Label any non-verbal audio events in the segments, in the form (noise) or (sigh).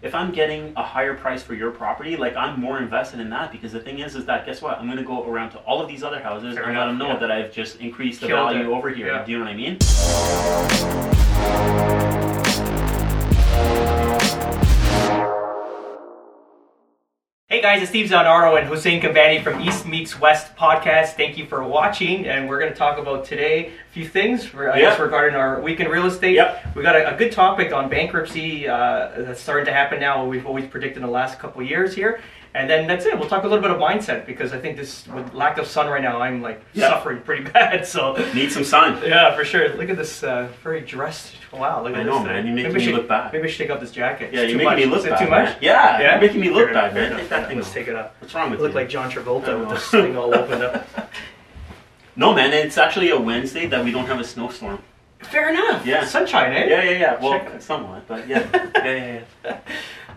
if I'm getting a higher price for your property, like I'm more invested in that because the thing is, is that guess what? I'm going to go around to all of these other houses Fair and let enough, them know yeah. that I've just increased the Killed value it. over here. Yeah. Do you know what I mean? Guys, it's Steve Zanaro and Hussein Kabani from East Meets West podcast. Thank you for watching, and we're going to talk about today a few things, I guess, regarding our week in real estate. Yep. We got a, a good topic on bankruptcy uh, that's starting to happen now. We've always predicted in the last couple years here, and then that's it. We'll talk a little bit of mindset because I think this with lack of sun right now, I'm like Yeah. suffering pretty (laughs) bad. So Need some sun. yeah, for sure. Look at this uh, very dressed. Wow, look at I this. know, thing. man. You're making me should, look bad. Maybe I should take off this jacket. Yeah, It's you're making me look bad. too much? man. Yeah, Yeah? you're making me look bad, man. Take that thing Let's take it off. What's wrong with You look you? like John Travolta with this thing all opened up. (laughs) No, man. It's actually a Wednesday that we don't have a snowstorm. Fair enough. Yeah. Sunshine, eh? Yeah, yeah, yeah. Well, somewhat, but yeah, (laughs) yeah, yeah, yeah.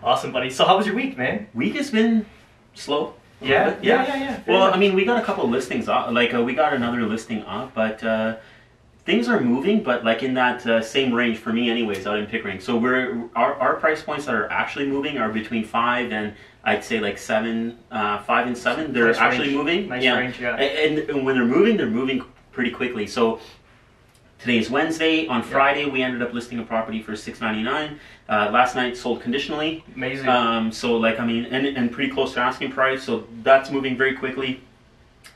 Awesome, buddy. So how was your week, man? Week has been slow. Yeah, yeah, yeah, yeah. Well, enough. I mean, we got a couple listings up. Like, uh, we got another listing up, but uh, things are moving. But like in that uh, same range for me, anyways, out in Pickering. So we're our, our price points that are actually moving are between five and I'd say like seven, uh, five and seven. They're Nice actually range. moving. Nice yeah. range, yeah. And, and when they're moving, they're moving pretty quickly. So. Today's Wednesday. On Friday, we ended up listing a property for six ninety nine. Uh, last night sold conditionally. Amazing. Um, so like I mean, and, and pretty close to asking price. So that's moving very quickly.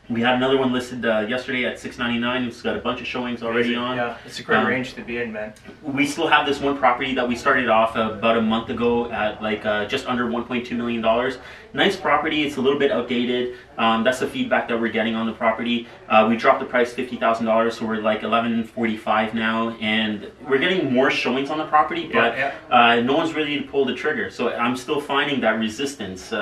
We had another one listed uh, yesterday at six ninety nine. It's got a bunch of showings already Amazing. on. Yeah, it's a great Um, range to be in, man. We still have this one property that we started off about a month ago at like uh, just under one point two million dollars. Nice property. It's a little bit outdated. Um, that's the feedback that we're getting on the property. Uh, we dropped the price fifty thousand dollars, so we're like eleven forty five now, and we're getting more showings on the property, but Yeah, Uh, no one's ready to pull the trigger. So I'm still finding that resistance.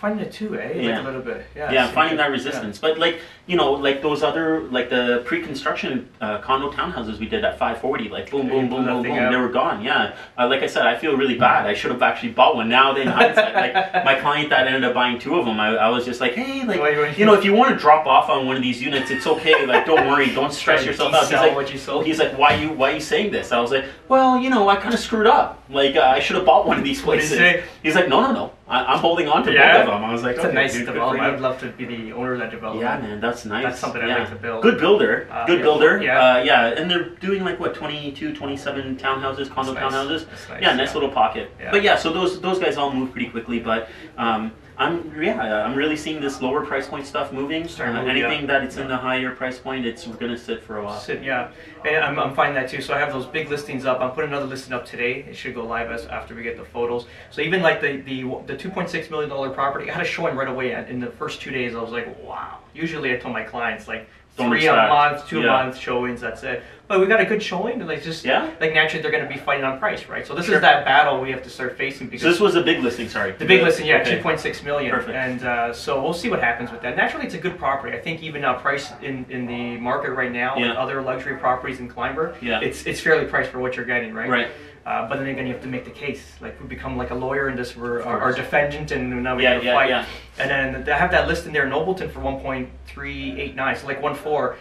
Finding it too, eh? Yeah. Like a little bit. Yeah. yeah, finding that resistance. But like you know, like those other like the pre-construction uh, condo townhouses we did at 540, like boom, boom, boom, boom, boom, out. they were gone. Yeah, uh, like I said, I feel really bad. I should have actually bought one. Now, then, hindsight, like (laughs) my client that ended up buying two of them, I, I was just like, hey, like you you know, if you want to drop off on one of these units, it's okay. Like, don't worry, (laughs) don't stress yourself out. He's like, what you sold. he's like, why you why you saying this? I was like, well, you know, I kind of screwed up. Like, uh, I should have bought one of these What did he places. He's like, no, no, no, I, I'm holding on to Yeah? both of them. I was like, It's a okay, nice dude, development. I'd love to be the owner of that development. Yeah, man, that's nice. That's something yeah. like to build. Good builder. Uh, Good builder. Yeah. Uh, yeah, and they're doing like what 22, 27 townhouses, condo nice. townhouses. That's nice, yeah, nice yeah. little pocket. Yeah. But yeah, so those those guys all move pretty quickly. But um, I'm yeah, I'm really seeing this lower price point stuff moving. Starting Uh, to anything that it's in the higher price point, it's gonna sit for a while. Sit, yeah, and I'm, I'm finding that too. So I have those big listings up. I'm putting another listing up today. It should go live as after we get the photos. So even like the the the 2.6 million dollar property, I had a showing right away. In the first two days, I was like, wow. Usually, I tell my clients like Don't three a month, two Yeah. month showings. That's it. But we got a good showing, and like just Yeah? like naturally, they're going to be fighting on price, right? So this Sure. is that battle we have to start facing because So this was a big listing. Sorry. the big listing, yeah, Okay. 2.6 million. Perfect. And uh, so we'll see what happens with that. Naturally, it's a good property. I think even now, price in, in the market right now, Yeah. other luxury properties in Kleinburg, Yeah. it's it's fairly priced for what you're getting, right? Right. Uh, but then again, you have to make the case. Like we become like a lawyer in this, we're our, our defendant, and now we Yeah, have to yeah, fight. yeah. And then they have that list in there, Nobleton for 1.389, so like 1.4.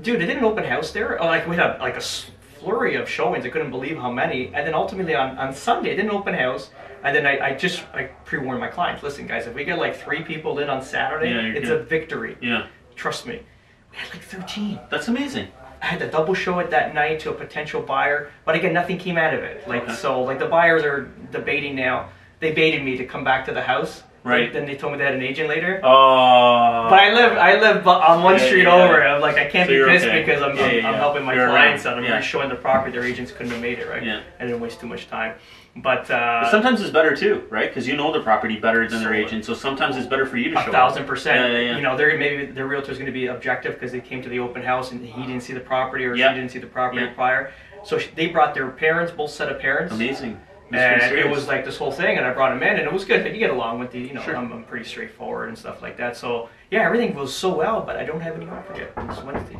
Dude, they did an open house there. Oh, like we had like a flurry of showings. I couldn't believe how many. And then ultimately on, on Sunday, I did an open house. And then I, I just I pre-warned my clients. Listen, guys, if we get like three people in on Saturday, Yeah, it's good. a victory. Yeah, Trust me. We had like 13. that's amazing. I had to double show it that night to a potential buyer, but again, nothing came out of it. Like Okay. so, like the buyers are debating now. They baited me to come back to the house. Right. Then they told me they had an agent later. Oh. But I live, I live on one Yeah, street yeah, over. I'm like, I can't So be pissed okay. because I'm, Yeah, I'm, I'm helping my You're clients out. I'm Yeah. showing the property. Their agents couldn't have made it, right? Yeah. I didn't waste too much time. But But uh, sometimes it's better too, right? Because you know the property better than their agent. So sometimes it's better for you to a show. thousand up. percent. Yeah, yeah, yeah. You know, they're maybe their realtor's going to be objective because they came to the open house and he didn't see the property or Yeah. she didn't see the property Yeah. prior. So sh- they brought their parents, both set of parents. Amazing. That's And it was like this whole thing, and I brought him in, and it was good. You get along with the, you know, Sure. I'm, I'm pretty straightforward and stuff like that. So yeah, everything goes so well, but I don't have any offer yet. It's Wednesday,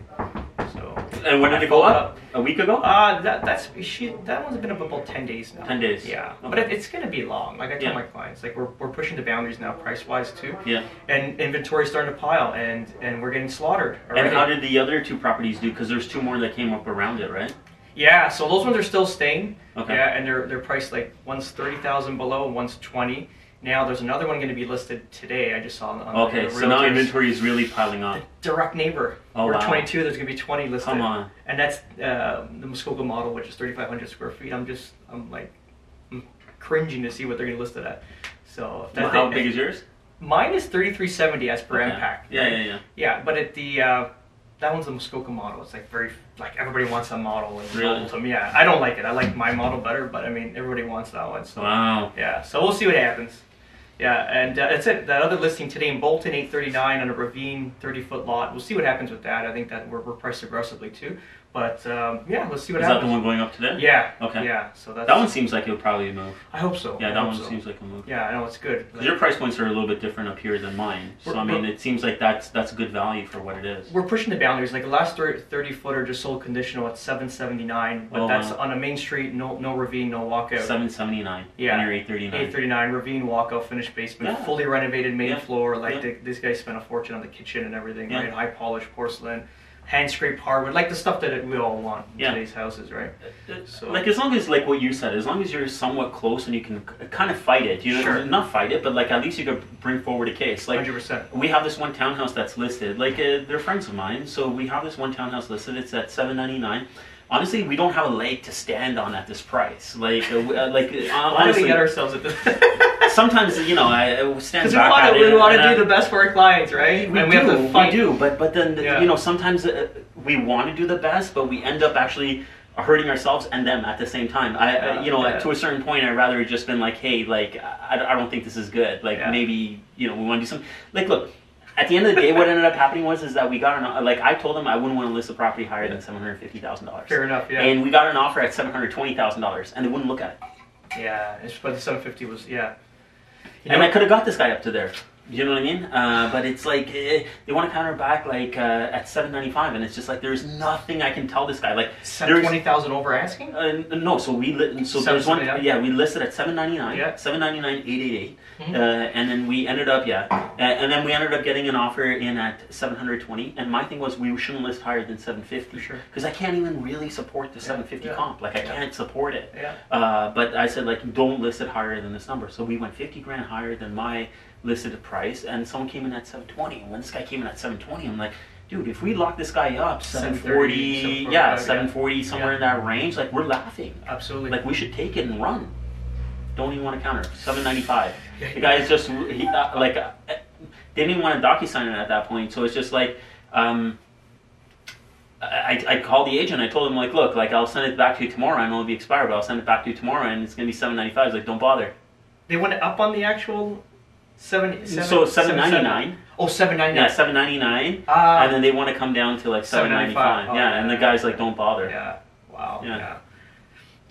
so. And when did it go Followed up? A week ago? Uh, that that's she. That one's been up about ten days now. 10 days. Yeah, but it, it's gonna be long. Like I tell Yeah. my clients, like we're, we're pushing the boundaries now, price wise too. Yeah. And inventory's starting to pile, and and we're getting slaughtered. And how did the other two properties do? Because there's two more that came up around it, right? Yeah, so those ones are still staying. Okay. Yeah, and they're they're priced like one's thirty thousand below, one's twenty. Now there's another one going to be listed today. I just saw on, on Okay, the so now inventory is really piling on. direct neighbor. Oh, We're wow. 22. There's gonna be 20 listed. Come on. And that's uh, the Muskoka model, which is 3,500 square feet. I'm just, I'm like, I'm cringing to see what they're gonna list it at. So if that How big is yours? mine is 3370 as per Okay. MPAC. Yeah, yeah, yeah. Yeah, but at the uh, that one's the Muskoka model. It's like very like everybody wants that model. And Really? So yeah, I don't like it. I like my model better, but I mean everybody wants that one. So Wow. yeah, so we'll see what happens. Yeah, and uh, that's it. That other listing today in Bolton, 839 on a ravine, 30 foot lot. We'll see what happens with that. I think that we're, we're priced aggressively too. But um, yeah, let's see what Is that happens. the one going up today? Yeah. Okay. Yeah. So that's That one seems like it'll probably move. I hope so. Yeah, I that hope one so. seems like a move. Yeah, I know it's good. 'Cause your price points are a little bit different up here than mine. So I mean, it seems like that's that's good value for what it is. We're pushing the boundaries. Like the last 30, 30 footer just sold conditional at 779, but Oh, that's wow. on a main street, no no ravine, no walkout. Seven seventy nine. Yeah. And you're eight thirty nine. 839 ravine walkout finished basement, Yeah. fully renovated main Yeah. floor. Like Yeah. the, these guys spent a fortune on the kitchen and everything, Yeah. right? High polished porcelain, hand scraped hardwood, like the stuff that we all want in Yeah. today's houses, right? So- Like as long as like what you said, as long as you're somewhat close and you can kind of fight it, you know, Sure. not fight it, but like at least you could bring forward a case. Like 100%. we have this one townhouse that's listed. Like uh, they're friends of mine, so we have this one townhouse listed. It's at seven ninety nine. Honestly, we don't have a leg to stand on at this price. Like, uh, uh, like uh, (laughs) do honestly, we get ourselves at this? (laughs) (laughs) sometimes you know I, I stand Because we back want at to, it we want to I- do the best for our clients, right? We and do, we have to fight. we do, but but then Yeah. you know sometimes uh, we want to do the best, but we end up actually hurting ourselves and them at the same time. I, I Yeah, you know yeah. to a certain point, I'd rather just been like, hey, like I, I don't think this is good. Like maybe you know we want to do something. Like look. At the end of the day, what ended up happening was is that we got an like I told them I wouldn't want to list a property higher than seven hundred fifty thousand dollars, Fair enough, yeah. and we got an offer at seven hundred twenty thousand dollars, and they wouldn't look at it. yeah, it's, but the 750 was, yeah. And I could have got this guy up to there. You know what I mean? Uh, but it's like eh, they want to counter back like uh, at seven ninety five, and it's just like there's nothing I can tell this guy. Like there's 20,000 over asking? uh, no, so we li- so there's one yeah we listed at seven ninety nine, Yeah. seven ninety nine eight eight eight, Mhm. uh, and then we ended up yeah, and then we ended up getting an offer in at seven hundred twenty. And my thing was we shouldn't list higher than seven fifty sure. because I can't even really support the Yeah, seven fifty yeah, comp. Like I yeah. can't support it. Yeah. Uh, but I said like don't list it higher than this number. So we went fifty grand higher than my listed a price, and someone came in at seven twenty. And when this guy came in at seven twenty, I'm like, dude, if we lock this guy up seven 730, forty, 745, yeah, yeah. seven forty, somewhere in that range, like we're laughing. Absolutely. Like we should take it and run. Don't even want to counter seven ninety five. Yeah, The guy is just he, uh, like uh, they didn't even want to DocuSign it at that point. So it's just like. Um, I, I called the agent. I told him like, look, like I'll send it back to you tomorrow. I know it'll be expired, but I'll send it back to you tomorrow, and it's gonna be seven ninety five. Like, don't bother. They went up on the actual seven. seven so seven ninety nine. Oh, seven ninety Yeah, seven ninety nine, Ah, and then they want to come down to like seven ninety five. $7.95. Yeah, Oh, and the guy's like, don't bother. yeah. Wow. Yeah. Yeah.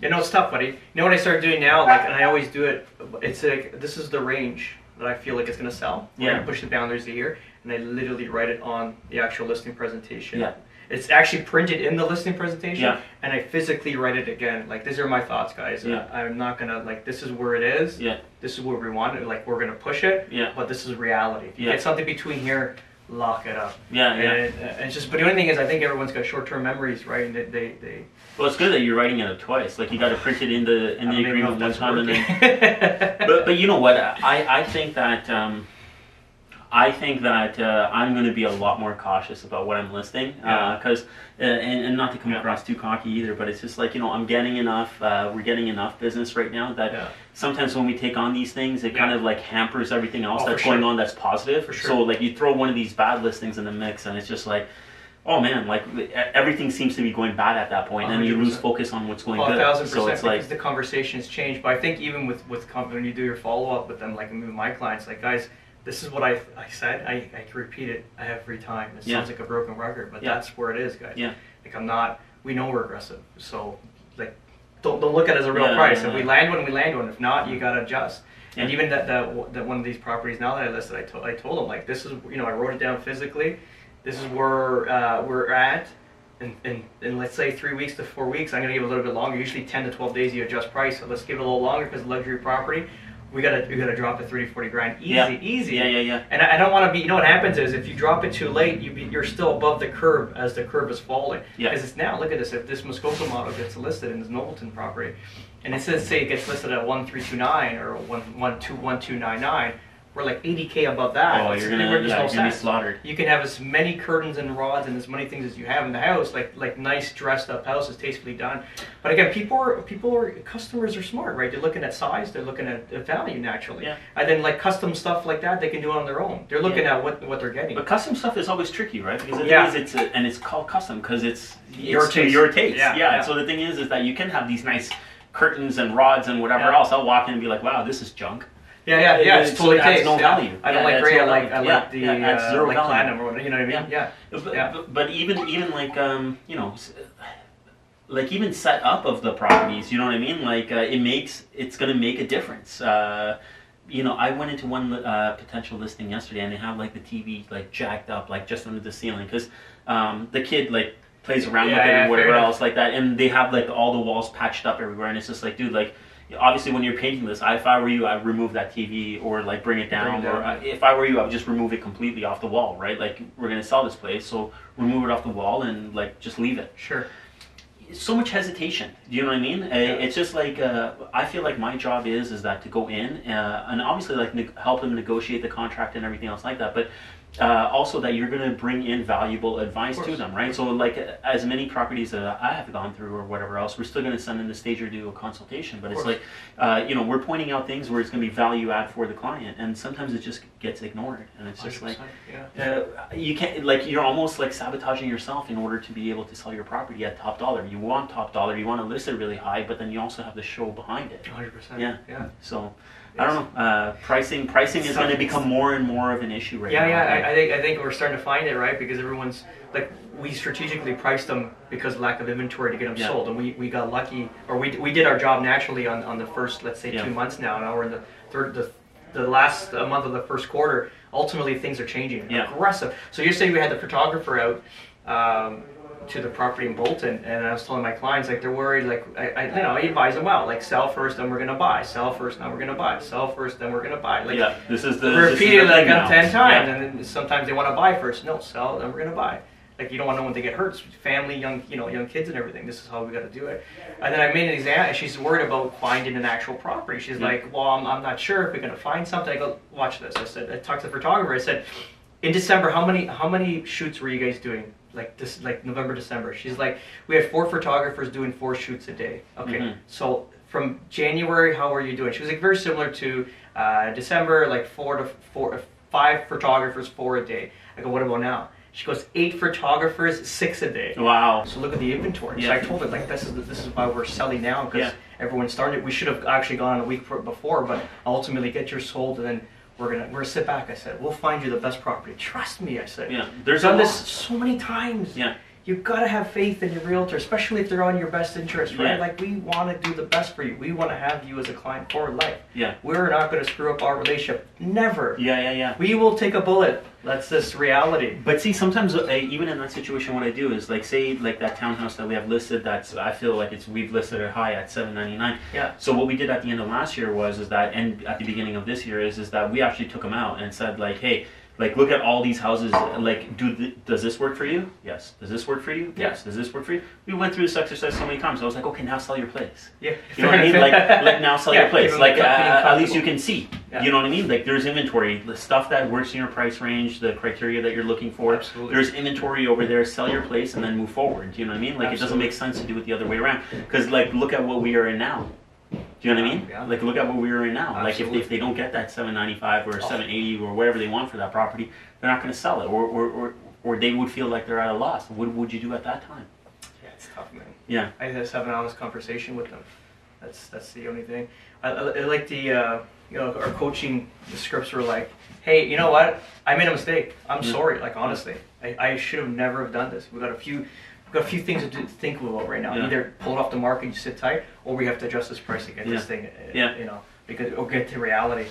You know it's tough, buddy. You know what I started doing now, like, and I always do it. It's like this is the range that I feel like it's gonna sell. We're Yeah. gonna push the boundaries the year, and I literally write it on the actual listing presentation. Yeah. It's actually printed in the listing presentation, Yeah. and I physically write it again. Like these are my thoughts, guys. Yeah. I, am not gonna like this is where it is. Yeah. This is where we want it. Like we're gonna push it. Yeah. But this is reality. If you Yeah. get something between here, lock it up. Yeah, yeah. And, and it's just, but the only thing is, I think everyone's got short-term memories, right? And they, they, they Well, it's good that you're writing it up twice. Like you got to print it in the in the don't even know agreement one time, and then but (laughs) but you know what? I I think that um, I think that uh, I'm going to be a lot more cautious about what I'm listing Yeah. because uh, and, and not to come Yeah. across too cocky either, but it's just like you know I'm getting enough. Uh, we're getting enough business right now that Yeah. sometimes when we take on these things, it kind of like hampers everything else Oh, that's going sure. on that's positive. For sure. So like you throw one of these bad listings in the mix, and it's just like. Oh man, like everything seems to be going bad at that point, and you lose focus on what's going Oh, good. thousand so it's like, the conversation has changed. But I think even with with when you do your follow up with them, like with my clients, like guys, this is what I I said. I, I can repeat it every time. It Yeah. sounds like a broken record, but Yeah. that's where it is, guys. Yeah. Like I'm not. We know we're aggressive, so like don't don't look at it as a real Yeah, price. If we land one, we land one. If not, you gotta adjust. And even that, that that one of these properties now that I listed, I told I told them like this is you know I wrote it down physically. This is where uh, we're at. And, in, in let's say three weeks to four weeks, I'm gonna give a little bit longer. Usually 10 to 12 days you adjust price, so let's give it a little longer because luxury property. We gotta we gotta drop it 30, 40 grand, easy, Yeah. easy. Yeah, yeah, yeah. And I I don't want to be. You know what happens is if you drop it too late, you be, you're still above the curve as the curve is falling. Yeah. Because it's now. Look at this. If this Muskoka model gets listed in this Nobleton property, and it says say it gets listed at one three two nine or one one two one two nine nine, we're like eighty k above that. Oh, you're gonna, yeah, no you're gonna be slaughtered. You can have as many curtains and rods and as many things as you have in the house, like like nice dressed up houses, tastefully done. But again, people are people are customers are smart, right? They're looking at size, they're looking at at value naturally, Yeah. and then like custom stuff like that, they can do it on their own. They're looking Yeah. at what what they're getting. But custom stuff is always tricky, right? Because Yeah. is, it's a, and it's called custom because it's Your it's to taste. your taste. Yeah, Yeah. So the thing is, is that you can have these nice curtains and rods and whatever else. I'll walk in and be like, wow, this is junk. Yeah, yeah, yeah. It's So totally it adds taste. no yeah. value. I don't Yeah, like gray. no I like I value. like the Yeah, it uh, like value. platinum or whatever. You know what I mean? Yeah. But, Yeah. but, but even even like um, you know, like even set up of the properties, you know what I mean? Like uh, it makes it's gonna make a difference. Uh, you know, I went into one uh, potential listing yesterday, and they have like the TV like jacked up, like just under the ceiling, because um, the kid like plays around Yeah, with it yeah, and whatever else like that, and they have like all the walls patched up everywhere, and it's just like, dude, like obviously when you're painting this, I, if I were you, I'd remove that TV or like bring it down, Bring it or down. uh, if I were you, I would just remove it completely off the wall, right? Like we're gonna sell this place, so remove it off the wall and like just leave it. Sure. So much hesitation. Do you know what I mean? Uh, It's just like uh, I feel like my job is is that to go in uh, and obviously like ne- help them negotiate the contract and everything else like that, but. Uh, also, that you're going to bring in valuable advice to them, right? So, like, as many properties that I have gone through or whatever else, we're still going to send in the stager do a consultation. But it's like, uh, you know, we're pointing out things where it's going to be value add for the client, and sometimes it just gets ignored, and it's just like, 100%, yeah. uh, you can't like you're almost like sabotaging yourself in order to be able to sell your property at top dollar. You want top dollar, you want to list it really high, but then you also have the show behind it. 100%. Yeah. Yeah. So I don't know. Uh, pricing pricing is going to become more and more of an issue right Yeah, now. yeah. I, I think I think we're starting to find it right because everyone's like we strategically priced them because of lack of inventory to get them Yeah. sold, and we, we got lucky or we, we did our job naturally on, on the first let's say Yeah. two months now. Now we're in the third the the last uh, month of the first quarter. Ultimately, things are changing. Yeah. Aggressive. So you're saying we had the photographer out. Um, to the property in Bolton, and I was telling my clients like they're worried. Like I, I you know, I advise them well, like sell first, then we're gonna buy. Sell first, then we're gonna buy. Sell first, then we're gonna buy. Like yeah, this is the this is the like now. ten times, Yeah. and then sometimes they want to buy first. No, sell, then we're gonna buy. Like you don't want no one to get hurt. Family, young, you know, young kids and everything. This is how we got to do it. And then I made an example. She's worried about finding an actual property. She's Yeah. like, "Well, I'm, I'm not sure if we're gonna find something." I go, "Watch this." I said, I talked to the photographer. I said, "In December, how many how many shoots were you guys doing?" Like this, like November, December. She's like, "We had four photographers doing four shoots a day." Okay, Mhm. so from January, how are you doing? She was like very similar to uh, December, like four to four, five photographers, four a day. I go, what about now? She goes, eight photographers, six a day. Wow. So look at the inventory. So Yeah. I told her like this is this is why we're selling now because Yeah. everyone started. We should have actually gone on a week before, but ultimately get your sold and then we're gonna we're gonna sit back. I said we'll find you the best property. Trust me. I said. Yeah, there's done this so many times. Yeah. You've got to have faith in your realtor, especially if they're on your best interest, right? Yeah. Like we want to do the best for you. We want to have you as a client for life. Yeah. We're not going to screw up our relationship. Never. Yeah, yeah, yeah. We will take a bullet. That's just reality. But see, sometimes uh, even in that situation, what I do is like say like that townhouse that we have listed. That's I feel like it's we've listed it high at seven ninety nine. Yeah. So what we did at the end of last year was is that, and at the beginning of this year is is that we actually took them out and said like, hey, like look at all these houses. Like, do th- does this work for you? Yes. Does this work for you? Yes. Does this work for you? We went through this exercise so many times. I was like, okay, now sell your place. Yeah. You know what I mean? Like, like now sell (laughs) Yeah, your place. Like, uh, at least you can see. Yeah. You know what I mean? Like, there's inventory, the stuff that works in your price range, the criteria that you're looking for. Absolutely. There's inventory over there. Sell your place and then move forward. You know what I mean? Like, it doesn't make sense to do it the other way around. Because, like, look at what we are in now. Do you know what I mean? Yeah. Like, look at what we are in now. Like, if they, if they don't get that 795 or Oh. 780 or whatever they want for that property, they're not going to sell it, or, or, or, or they would feel like they're at a loss. What would you do at that time? Yeah, it's tough, man. Yeah. I just have an honest conversation with them. That's that's the only thing. I, I, I like the uh, you know our coaching the scripts were like, hey, you know what? I made a mistake. I'm Yeah. sorry. Like honestly, I, I should have never have done this. We got a few. Got a few things to do, think about right now. Yeah. Either pull it off the market, you sit tight, or we have to adjust this price to get this thing. uh, Yeah. You know, because it or get to reality.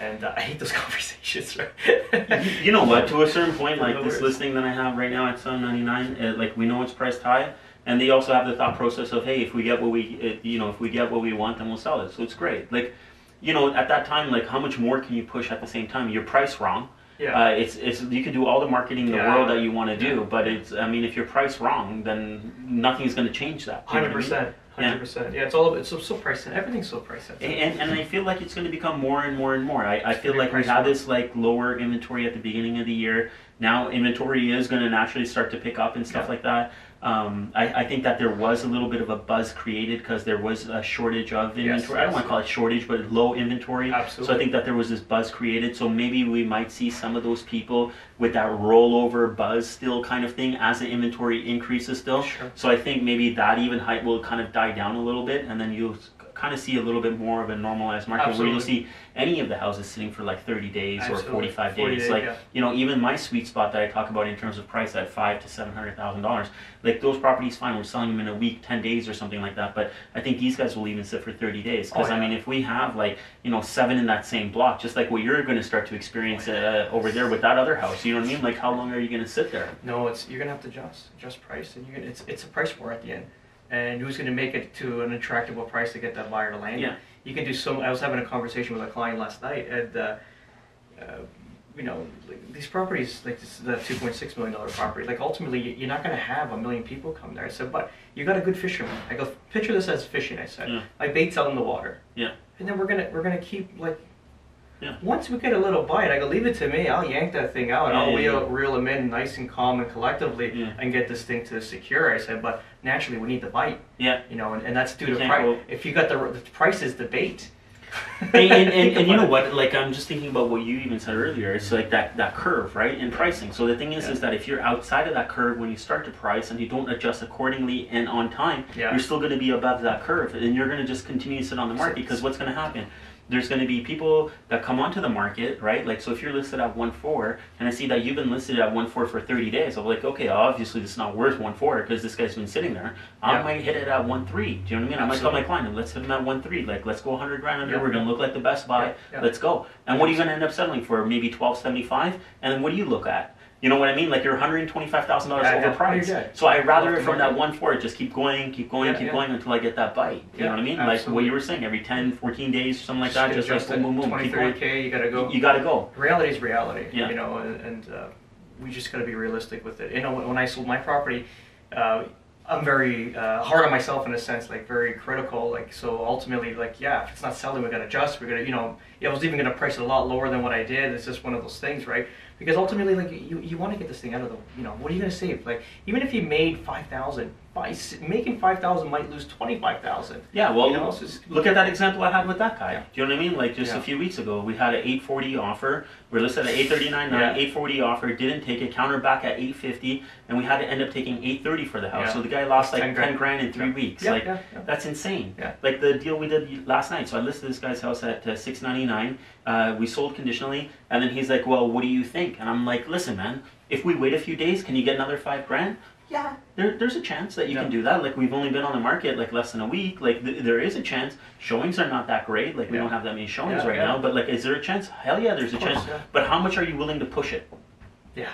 And uh, (laughs) I hate those (laughs) conversations. Right? you know what? To a certain point, like this listing that I have right now at seven ninety nine, uh, like we know it's priced high, and they also have the thought process of, hey, if we get what we, uh, you know, if we get what we want, then we'll sell it. So it's great. Like, you know, at that time, like, how much more can you push at the same time? You're priced wrong. Yeah. Uh, it's it's you can do all the marketing in the Yeah. world that you want to do, Yeah. but it's I mean if you're priced wrong, then nothing's going to change that. Do you know Hundred what I mean? percent. Hundred percent. Yeah, it's all it's so, so price everything's so price sensitive. And, and I feel like it's going to become more and more and more. I, I feel like we had this like lower inventory at the beginning of the year. Now inventory is going to naturally start to pick up and stuff Yeah. like that. Um, I, I think that there was a little bit of a buzz created because there was a shortage of Yes, inventory. I don't want to call it shortage, but low inventory. So I think that there was this buzz created. So maybe we might see some of those people with that rollover buzz still kind of thing as the inventory increases still. Sure. So I think maybe that even hype will kind of die down a little bit, and then you'll kind of see a little bit more of a normalized market where you'll see any of the houses sitting for like 30 days Absolutely. or 45 40 days. days, like yeah. you know, even my sweet spot that I talk about in terms of price at five to seven hundred thousand dollars, like those properties, fine, we're selling them in a week, 10 days or something like that. But I think these guys will even sit for 30 days because Oh, I mean, if we have like you know seven in that same block, just like what you're going to start to experience uh, over there with that other house, you know what I mean? Like how long are you going to sit there? No, it's you're gonna have to adjust adjust price, and you're gonna, it's it's a price war at the end. And who's gonna make it to an attractive price to get that buyer to land? Yeah. You can do so. I was having a conversation with a client last night, and uh, uh, you know like, these properties, like this, the two point six million dollar property, like ultimately you- you're not gonna have a million people come there. I said, but you got a good fisherman. I go picture this as fishing. I said, Yeah. my bait's out in the water. Yeah. And then we're gonna we're gonna keep like. Yeah. Once we get a little bite, I go leave it to me. I'll yank that thing out. and Yeah, I'll yeah, reel, yeah. reel them in nice and calm and collectively Yeah. and get this thing to secure. I said, but naturally we need the bite, Yeah. you know, and, and that's due to price. If you got the, the price is the bait. and, and, and, (laughs) and you know what? Like I'm just thinking about what you even said earlier. It's like that that curve, right? In pricing. So the thing is, Yeah. is that if you're outside of that curve when you start to price and you don't adjust accordingly and on time, Yeah. you're still going to be above that curve, and you're going to just continue to sit on the market because what's going to happen? There's going to be people that come onto the market, right? Like, so if you're listed at one four, and I see that you've been listed at one four for 30 days, I'm like, okay, obviously this is not worth one four because this guy's been sitting there. I Yeah. might hit it at one three. Do you know what I mean? I might tell my client, let's hit him at one three. Like, let's go 100 grand under. Yeah. We're going to look like the best buy. Yeah, yeah. Let's go. And what are you going to end up settling for? Maybe 1275. And then what do you look at? You know what I mean? Like you're 125 dollars Yeah, overpriced. So I rather from that one four just keep going, keep going, Yeah, keep yeah. going until I get that bite. You know what I mean? Like what you were saying, every 10, 14 days, something like that, just like adjust boom, boom, boom, 20, keep going. 30k, you gotta go. You got to go. reality is reality. Yeah. You know, and, and uh, we just got to be realistic with it. You know, when, I sold my property, uh, I'm very uh, hard on myself in a sense, like very critical. Like so, ultimately, like yeah, if it's not selling, we got to adjust. We're gonna, you know, yeah, I was even gonna price it a lot lower than what I did. It's just one of those things, right? Because ultimately, like you, you want to get this thing out of the, you know, what are you gonna save? Like even if you made five thousand, by making five thousand might lose twenty five thousand. Yeah, well, You know, look at that example I had with that guy. Yeah. Do you know what I mean? Like just a few weeks ago, we had an 840 offer. We're listed at 839, Yeah. 840 offer. Didn't take it. Counter back at 850, and we had to end up taking 830 for the house. Yeah. So the guy lost like 10 10 grand. grand, in three Yeah. weeks. Yeah, like yeah, yeah. that's insane. Yeah. Like the deal we did last night. So I listed this guy's house at uh, 699. Uh, we sold conditionally, and then he's like, "Well, what do you think?" And I'm like, "Listen, man. If we wait a few days, can you get another five grand?" Yeah, there, there's a chance that you Yeah. can do that. Like we've only been on the market like less than a week. Like th- there is a chance. Showings are not that great. Like we Yeah. don't have that many showings Yeah, right yeah. now. But like, is there a chance? Hell yeah, there's a course, chance. yeah. But how much are you willing to push it? Yeah.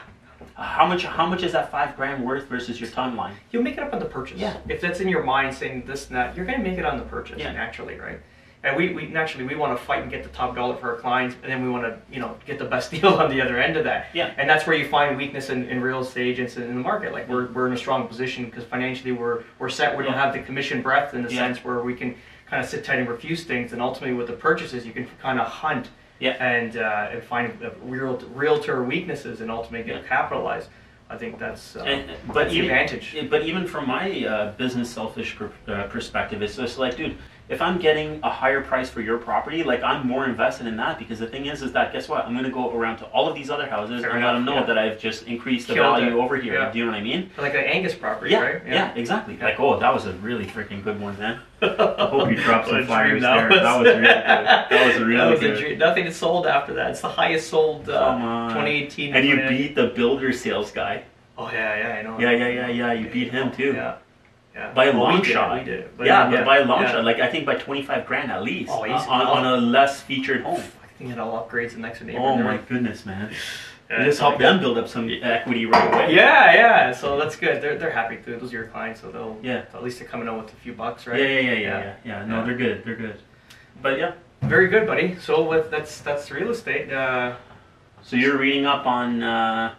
How much? How much is that five grand worth versus your timeline? You'll make it up on the purchase. Yeah. If that's in your mind saying this and that, you're going to make it on the purchase Yeah. naturally, right? And we, we naturally we want to fight and get the top dollar for our clients, and then we want to you know get the best (laughs) deal on the other end of that. Yeah. And that's where you find weakness in, in real estate agents and in the market. Like we're, we're in a strong position because financially we're we're set. We don't have the commission breadth in the Yeah. sense where we can kind of sit tight and refuse things. And ultimately with the purchases, you can kind of hunt Yeah. and uh, and find real realtor weaknesses and ultimately get Yeah. capitalized. I think that's uh, And- but that's the even- advantage. But even from my uh, business selfish per, uh, perspective, it's just like, dude, if I'm getting a higher price for your property, like I'm more invested in that because the thing is, is that guess what? I'm gonna go around to all of these other houses Fair and let them enough, know yeah. that I've just increased the Killed value it. over here. Yeah. Do you know what I mean? Like the Angus property, Yeah, right? yeah, exactly. Yeah. Like, oh, that was a really freaking good one, man. (laughs) I hope you dropped some flyers dream there. That was really good. That was (laughs) really That was good. Nothing is sold after that. It's the highest sold uh, 2018. And you beat the builder sales guy. Oh yeah, yeah, I know. Yeah, yeah, yeah, yeah. You beat him too. Yeah, yeah. By a Well, we long did, shot. We did. But yeah, but by a long yeah. shot, like I think by twenty five grand at least Oh, uh, on, on a less featured home. I think it all upgrades the next neighbor. Oh my goodness, man! Yeah, just help like- them build up some equity right away. Yeah, yeah. So that's good. They're, they're happy too. Those are your clients, so they'll Yeah. at least they're coming out with a few bucks, right? Yeah, yeah, yeah, yeah, yeah. yeah. No, Yeah. they're good. They're good. But yeah, Very good, buddy. So with, that's that's real estate. Uh, So you're reading up on uh,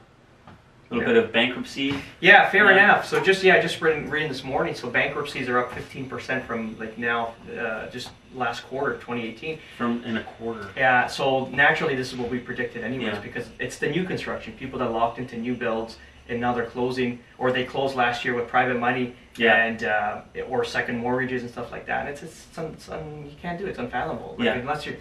a little bit of bankruptcy. yeah, fair Yeah. enough. So just yeah, just reading, reading this morning. So bankruptcies are up 15% from like now, uh, just last quarter, 2018. From in a quarter. Yeah. So naturally, this is what we predicted anyways, Yeah. because it's the new construction. People that locked into new builds and now they're closing, or they closed last year with private money Yeah. and uh, or second mortgages and stuff like that. And it's it's, it's, un, it's un, you can't do it. It's unfathomable. Like, Yeah. Unless you're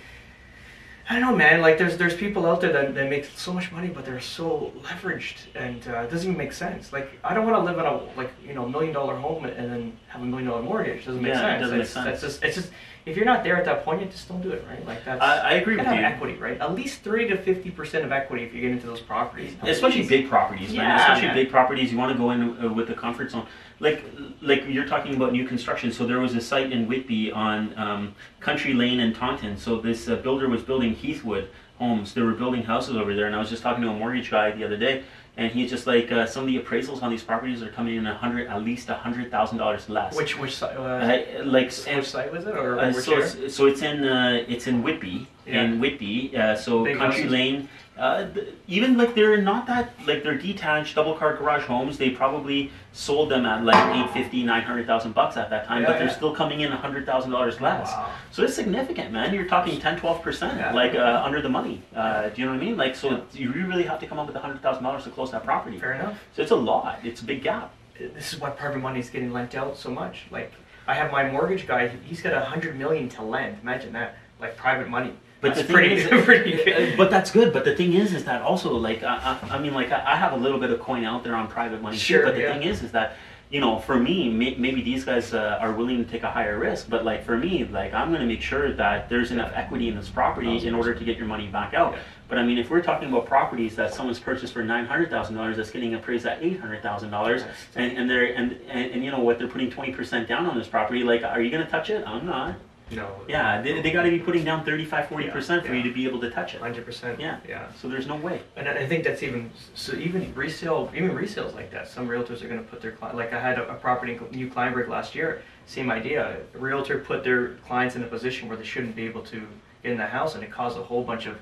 I don't know, man. Like, there's there's people out there that, that make so much money, but they're so leveraged, and uh, it doesn't even make sense. Like, I don't want to live in a like you know million dollar home and then have a million dollar mortgage. Doesn't make Yeah, it sense. doesn't make it's, sense. That's just it's just if you're not there at that point, you just don't do it, right? Like that's. I, I agree with gotta you. equity, right? At least thirty to fifty percent of equity if you get into those properties. especially big properties, man. Yeah, especially man. big properties, you want to go in uh, with the comfort zone. Like, like you're talking about new construction. So there was a site in Whitby on um, Country Lane and Taunton. So this uh, builder was building Heathwood homes. They were building houses over there, and I was just talking to a mortgage guy the other day, and he's just like, uh, some of the appraisals on these properties are coming in a hundred, at least a hundred thousand dollars less. Which which site? Uh, uh, like which site was it, or uh, so, it's, so it's in uh, it's in Whitby Yeah. in Whitby. Uh, so Big Country houses. Lane. Uh, even like they're not that like they're detached double car garage homes. They probably sold them at like 850, 900,000 bucks at that time, Yeah, but they're still coming in hundred thousand dollars less. Wow. So it's significant, man. You're talking 10, 12 percent, Yeah. like uh, under the money. Uh, do you know what I mean? Like so, you really have to come up with hundred thousand dollars to close that property. Fair enough. So it's a lot. It's a big gap. this is why private money is getting lent out so much. Like I have my mortgage guy; he's got a hundred million to lend. Imagine that, like private money. But That's the thing pretty, is- (laughs) pretty good. but that's good. But the thing is, is that also like I, I, I mean, like I, I have a little bit of coin out there on private money Sure, too. But the yeah. thing is, is that you know, for me, may, maybe these guys uh, are willing to take a higher risk. But like for me, like I'm going to make sure that there's enough equity in this property in order to get your money back out. Yeah. But I mean, if we're talking about properties that someone's purchased for nine hundred thousand dollars, that's getting appraised at eight hundred thousand dollars, and and they're and, and and you know what, they're putting twenty percent down on this property. Like, are you going to touch it? I'm not. No. Yeah, they, they got to be putting down 35, 40 percent for Yeah. you to be able to touch it. Hundred percent. Yeah. Yeah. So there's no way. And I think that's even so. Even resale, even resales like that. Some realtors are going to put their like I had a, a property in New Kleinburg last year. Same idea. A realtor put their clients in a position where they shouldn't be able to get in the house, and it caused a whole bunch of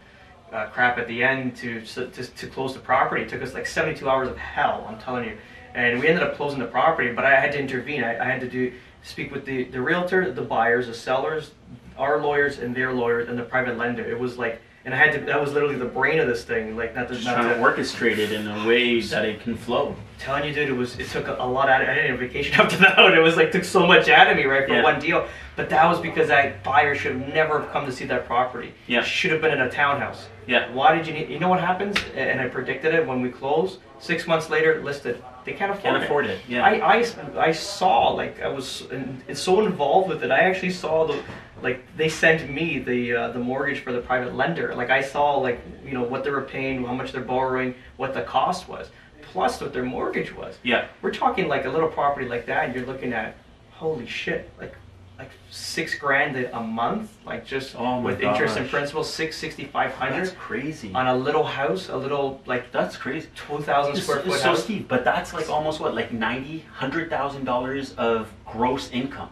uh, crap at the end to, to to close the property. It took us like 72 hours of hell. I'm telling you. And we ended up closing the property, but I had to intervene. I, I had to do speak with the the realtor, the buyers, the sellers, our lawyers, and their lawyers, and the private lender. It was like. And I had to. That was literally the brain of this thing. Like not to, Just not trying to to orchestrate it in a way that it can flow. telling you, dude, it was it took a, a lot out of I didn't have vacation (laughs) after that. And it was like took so much out of me, right, for Yeah. one deal. But that was because that buyer should have never have come to see that property. Yeah. Should have been in a townhouse. Yeah. Why did you need you know what happens? And I predicted it when we closed. Six months later, listed. They can't afford Can't it. afford it. Yeah. I, I, I saw like I was in, so involved with it. I actually saw the like they sent me the uh, the mortgage for the private lender. Like I saw like you know what they were paying, how much they're borrowing, what the cost was, plus what their mortgage was. yeah. We're talking like a little property like that. and You're looking at holy shit, like like six grand a month, like just Oh with interest and gosh. principal, six sixty five That's crazy. on a little house, a little like That's crazy. two thousand square foot so house. Steve, but that's like almost what, like ninety, hundred thousand dollars of gross income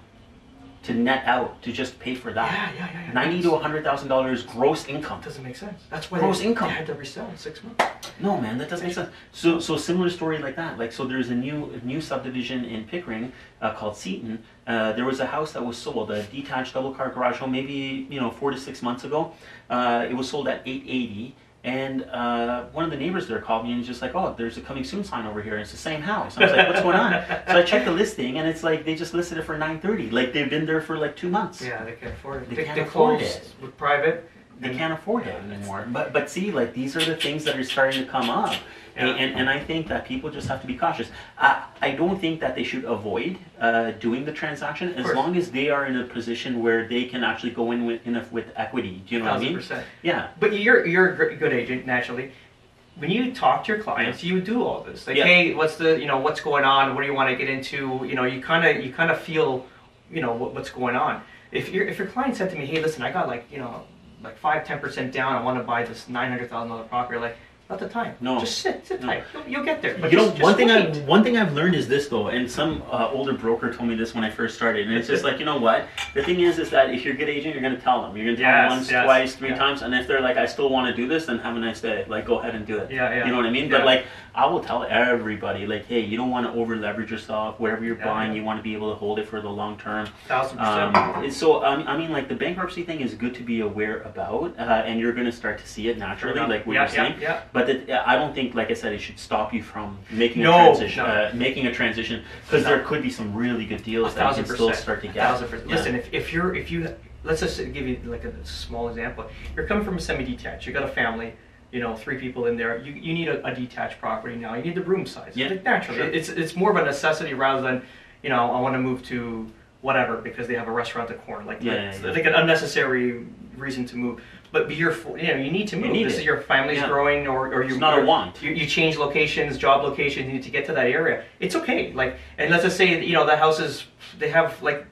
to net out to just pay for that. yeah, yeah. yeah. Ninety to hundred thousand dollars gross income. doesn't make sense. That's why Gross they, income. they had to resell in six months. No, man, that doesn't make sense. So, so similar story like that. Like, so there's a new new subdivision in Pickering uh, called Seaton. Uh, there was a house that was sold, a detached double car garage home, maybe you know four to six months ago. Uh, it was sold at 880. And uh, one of the neighbors there called me and was just like, "Oh, there's a coming soon sign over here. And It's the same house." I was like, "What's going on?" (laughs) So I checked the listing, and it's like they just listed it for 930. Like they've been there for like two months. Yeah, they can't afford it. They They, can't afford it. with private. they can't afford it anymore. But but see, like these are the things that are starting to come up, Yeah. and, and I think that people just have to be cautious. I I don't think that they should avoid uh, doing the transaction as long as they are in a position where they can actually go in with enough with equity. Do you know what I mean? Yeah. But you're you're a good agent naturally. When you talk to your clients, you do all this. Like, Yeah. hey, what's the you know what's going on? What do you want to get into? You know, you kind of you kind of feel, you know, what, what's going on. If your if your client said to me, hey, listen, I got like you know like five ten percent down. I want to buy this nine hundred thousand dollar property. Like, Not the time. No. Just sit, sit No. tight. You'll, you'll get there. But you know, just, one just thing I one thing I've learned is this though, and some uh, older broker told me this when I first started, and it's just like you know what, the thing is, is that if you're a good agent, you're gonna tell them, you're gonna tell Yes, them once, yes, twice, three yeah. times, and if they're like, I still want to do this, then have a nice day, like go ahead and do it. Yeah, yeah. You know what I mean? Yeah. But like, I will tell everybody, like, hey, you don't want to over leverage yourself. Whatever you're Yeah, buying, yeah. you want to be able to hold it for the long term. Thousand percent. Um, so um, I mean, like the bankruptcy thing is good to be aware about, uh, and you're going to start to see it naturally, like what Yeah, you're saying. yeah, yeah. But it, I don't think, like I said, it should stop you from making No, a transition. no. Uh, making a transition because No. there could be some really good deals that you can still start to get. thousand percent. Yeah. Listen, if, if you're if you let's just give you like a small example. You're coming from a semi-detached. You got a family. You know, three people in there. You, you need a, a detached property now. You need the room size. Yeah, Like, naturally, sure. it's it's more of a necessity rather than you know I want to move to whatever because they have a restaurant at the corner. Like Yeah, like, yeah, yeah. like an unnecessary reason to move. But you're for- you know you need to move. need this it. is your family's Yeah. growing, or or you not a want. you, you change locations, job locations, you need to get to that area. It's okay. Like, and let's just say, you know, the houses, they have like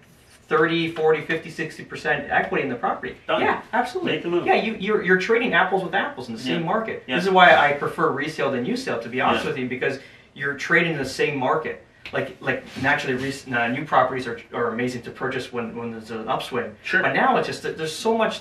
30, 40, 50, 60% equity in the property. Done. Yeah, absolutely. Make the move. Yeah, you, you're, you're trading apples with apples in the same Yeah. market. Yeah. This is why I prefer resale than new sale, to be honest with you, because you're trading in the same market. Like, like naturally, uh, new properties are, are amazing to purchase when, when there's an upswing. Sure. But now it's just there's so much.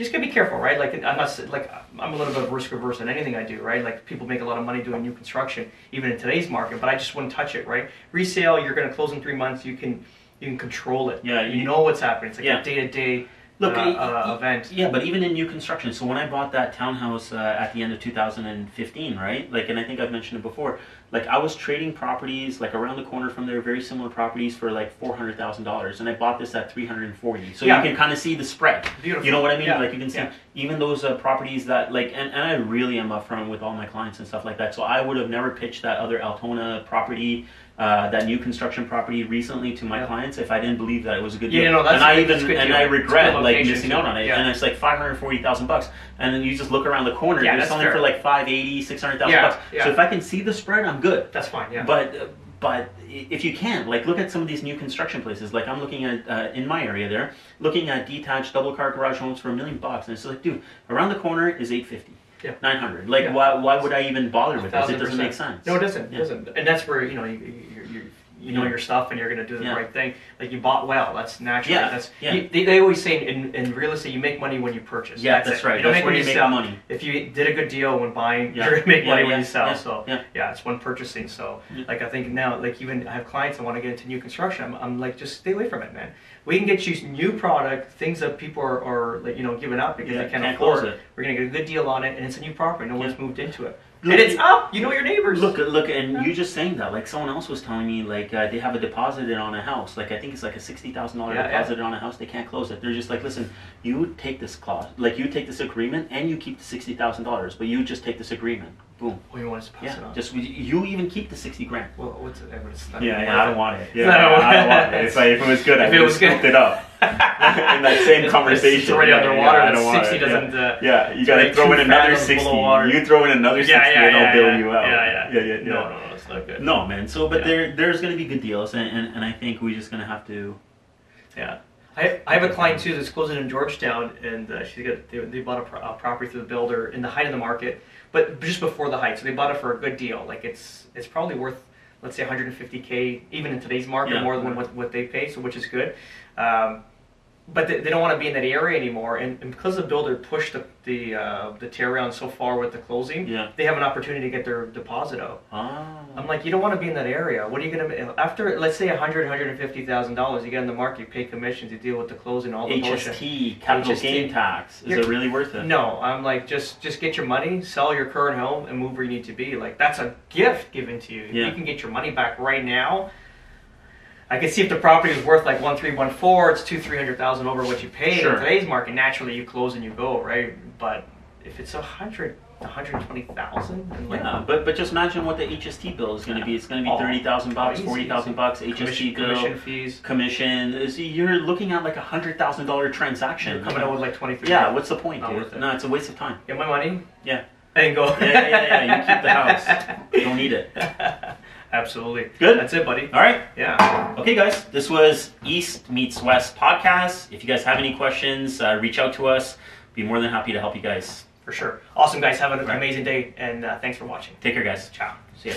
Just gotta be careful, right? Like I'm not like I'm a little bit risk averse in anything I do, right? Like people make a lot of money doing new construction, even in today's market, but I just wouldn't touch it, right? Resale, you're gonna close in three months. You can you can control it. Yeah, you, you- know what's happening. It's like Yeah. a day to day Look, uh, uh, event. Yeah, but even in new construction. So when I bought that townhouse uh, at the end of 2015, right? Like, and I think I've mentioned it before. Like, I was trading properties like around the corner from there, very similar properties for like four hundred thousand dollars, and I bought this at three hundred and forty. So Yeah. you can kind of see the spread. Beautiful. You know what I mean? Yeah. Like you can see Yeah. even those uh, properties that like, and, and I really am upfront with all my clients and stuff like that. So I would have never pitched that other Altona property. Uh, that new construction property recently to my Yeah. clients if I didn't believe that it was a good Yeah, deal. no, that's and I even and deal. I It's a good regret like missing out on it. Yeah. And it's like 540,000 bucks. And then you just look around the corner, Yeah, you're selling fair. for like 580, 600,000 Yeah, bucks. yeah. So if I can see the spread, I'm good. That's fine. Yeah. But uh, but if you can, like, look at some of these new construction places. Like I'm looking at uh, in my area there, looking at detached double car garage homes for a million bucks, and it's like, dude, around the corner is 850. Yeah. 900. Like, Yeah. why, why would I even bother with this? It doesn't make sense. No, it doesn't. It doesn't. And that's where you know you you, you, you know Yeah. your stuff and you're gonna do the Yeah. right thing. Like you bought well. That's natural. Yeah, That's yeah. They, they always say in, in real estate you make money when you purchase. Yeah, that's, that's right. You don't That's make where when you make sell. money. If you did a good deal when buying, Yeah. you're gonna make Yeah, money yeah, when you sell. yeah, So yeah. yeah, it's when purchasing. So Yeah. like I think now, like even I have clients that want to get into new construction. I'm, I'm like just stay away from it, man. We can get you new product, things that people are, are like you know giving up because Yeah, they can't, can't afford. close it. We're gonna get a good deal on it, and it's a new property. No one's moved into it. Look, and it's up. You know your neighbors. Look, look, and you just saying that, like someone else was telling me, like uh, they have a deposit on a house. Like I think it's like a sixty thousand dollar Yeah, yeah. deposit on a house. They can't close it. They're just like, listen, you take this clause, like you take this agreement, and you keep the sixty thousand dollars, but you just take this agreement. Boom. Oh, you want us to pass it Yeah. on? Just you even keep the sixty grand. well, what's it? But it's not Yeah, yeah, I don't want it. Yeah, No, no, I don't want it. If, I, if it was good, I If would it have scooped it up (laughs) in that same It's- conversation. It's already underwater. yeah, I and don't want 60 it. Yeah. doesn't. Uh, Yeah, you gotta throw in another sixty. You throw in another sixty, yeah, yeah, and I'll yeah, bail yeah, you out. Yeah, yeah, yeah, yeah. yeah. No, no, no, it's not good. No, man. So, but Yeah. there, there's going to be good deals, and, and, and I think we're just going to have to. Yeah. I, I have a client too that's closing in Georgetown, and uh, she got they, they bought a, pro- a property through the builder in the height of the market, but just before the height. So they bought it for a good deal. Like it's it's probably worth let's say 150k even in today's market Yeah. more than what, what they pay, so which is good. Um, but they, they don't want to be in that area anymore, and, and because the builder pushed the the, uh, the tear down so far with the closing, Yeah. they have an opportunity to get their deposit out. Ah. I'm like, you don't want to be in that area. What are you gonna after? Let's say 100, 150 thousand dollars. You get in the market, you pay commissions, you deal with the closing, all the. HST, capital HST. gain tax. Is You're- it really worth it? No, I'm like, just just get your money, sell your current home, and move where you need to be. Like that's a gift given to you. Yeah. You can get your money back right now. I can see if the property is worth like one three one four, it's two three hundred thousand over what you paid Sure. in today's market. Naturally, you close and you go right. But if it's a hundred, one hundred twenty thousand, and like Yeah, but but just imagine what the HST bill is going to be. It's going to be Oh, thirty thousand bucks, easy, forty thousand bucks. HST commission, bill, commission fees, commission. See, you're looking at like a hundred thousand dollar transaction. you're coming out with like twenty three. Yeah, what's the point, Not dude? worth it. No, it's a waste of time. Get my money. Yeah. And go. Yeah, yeah. yeah. You keep the house. You (laughs) don't need it. (laughs) Absolutely. Good. That's it, buddy. All right. Yeah. Okay, guys, this was East Meets West podcast. If you guys have any questions, uh, reach out to us. Be more than happy to help you guys. For sure. Awesome, guys. Have an Right. amazing day, and uh, thanks for watching. Take care, guys. Ciao. See ya.